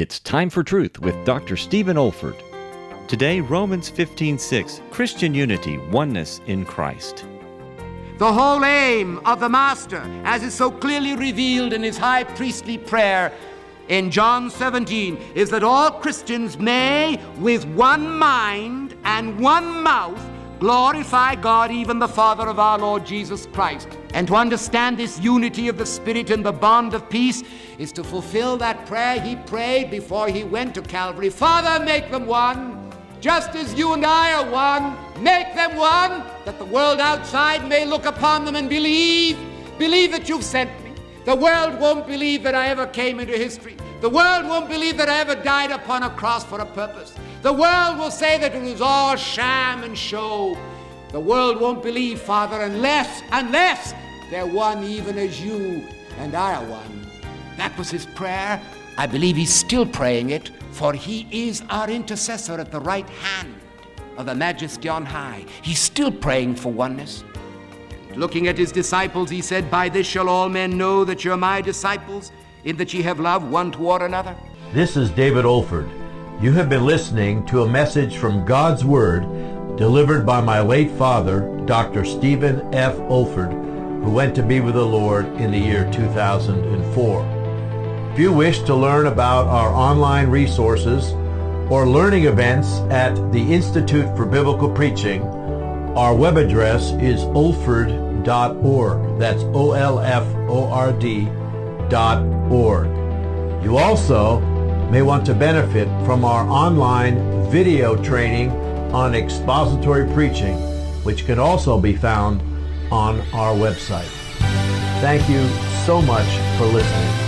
It's time for truth with Dr. Stephen Olford. Today, Romans 15:6, Christian unity, oneness in Christ. The whole aim of the Master, as is so clearly revealed in his high priestly prayer in John 17, is that all Christians may, with one mind and one mouth, glorify God, even the Father of our Lord Jesus Christ. And to understand this unity of the Spirit and the bond of peace is to fulfill that prayer he prayed before he went to Calvary Father, make them one, just as you and I are one. Make them one, that the world outside may look upon them and believe. Believe that you've sent me. The world won't believe that I ever came into history. The world won't believe that I ever died upon a cross for a purpose. The world will say that it was all sham and show. The world won't believe, Father, unless, unless they're one even as you and I are one. That was his prayer. I believe he's still praying it, for he is our intercessor at the right hand of the Majesty on high. He's still praying for oneness. Looking at his disciples, he said, By this shall all men know that you're my disciples, in that ye have love one toward another. This is David Olford. You have been listening to a message from God's Word delivered by my late father, Dr. Stephen F. Olford, who went to be with the Lord in the year 2004. If you wish to learn about our online resources or learning events at the Institute for Biblical Preaching, our web address is olford.org. That's O-L-F-O-R-D dot org. You also may want to benefit from our online video training on expository preaching, which can also be found on our website. Thank you so much for listening.